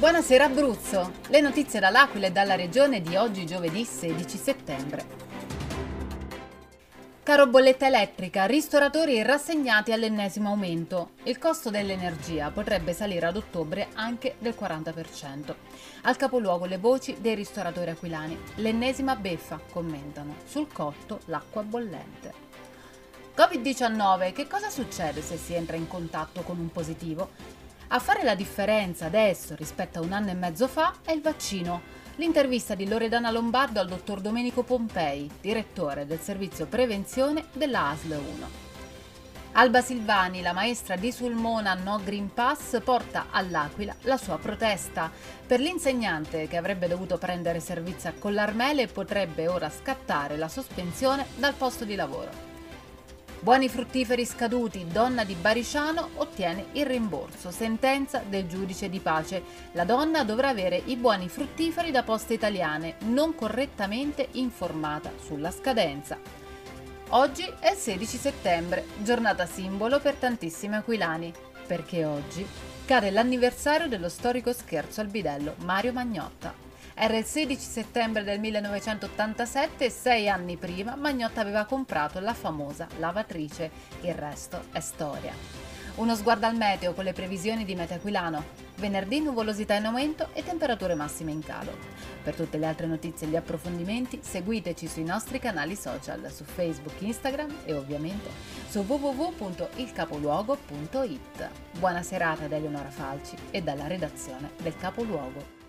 Buonasera Abruzzo, le notizie dall'Aquila e dalla regione di oggi giovedì 16 settembre. Caro bolletta elettrica, ristoratori rassegnati all'ennesimo aumento. Il costo dell'energia potrebbe salire ad ottobre anche del 40%. Al capoluogo le voci dei ristoratori aquilani. L'ennesima beffa, commentano. Sul cotto l'acqua bollente. Covid-19, che cosa succede se si entra in contatto con un positivo? A fare la differenza adesso rispetto a un anno e mezzo fa è il vaccino. L'intervista di Loredana Lombardo al dottor Domenico Pompei, direttore del servizio prevenzione della ASL 1. Alba Silvani, la maestra di Sulmona No Green Pass, porta all'Aquila la sua protesta. Per l'insegnante che avrebbe dovuto prendere servizio a Collarmele potrebbe ora scattare la sospensione dal posto di lavoro. Buoni fruttiferi scaduti, donna di Bariciano ottiene il rimborso. Sentenza del giudice di pace. La donna dovrà avere i buoni fruttiferi da poste italiane, non correttamente informata sulla scadenza. Oggi è il 16 settembre, giornata simbolo per tantissimi aquilani, perché oggi cade l'anniversario dello storico scherzo al bidello Mario Magnotta. Era il 16 settembre del 1987 e sei anni prima Magnotta aveva comprato la famosa lavatrice. Il resto è storia. Uno sguardo al meteo con le previsioni di Meteo Aquilano. Venerdì nuvolosità in aumento e temperature massime in calo. Per tutte le altre notizie e gli approfondimenti seguiteci sui nostri canali social su Facebook, Instagram e ovviamente su www.ilcapoluogo.it. Buona serata da Eleonora Falci e dalla redazione del Capoluogo.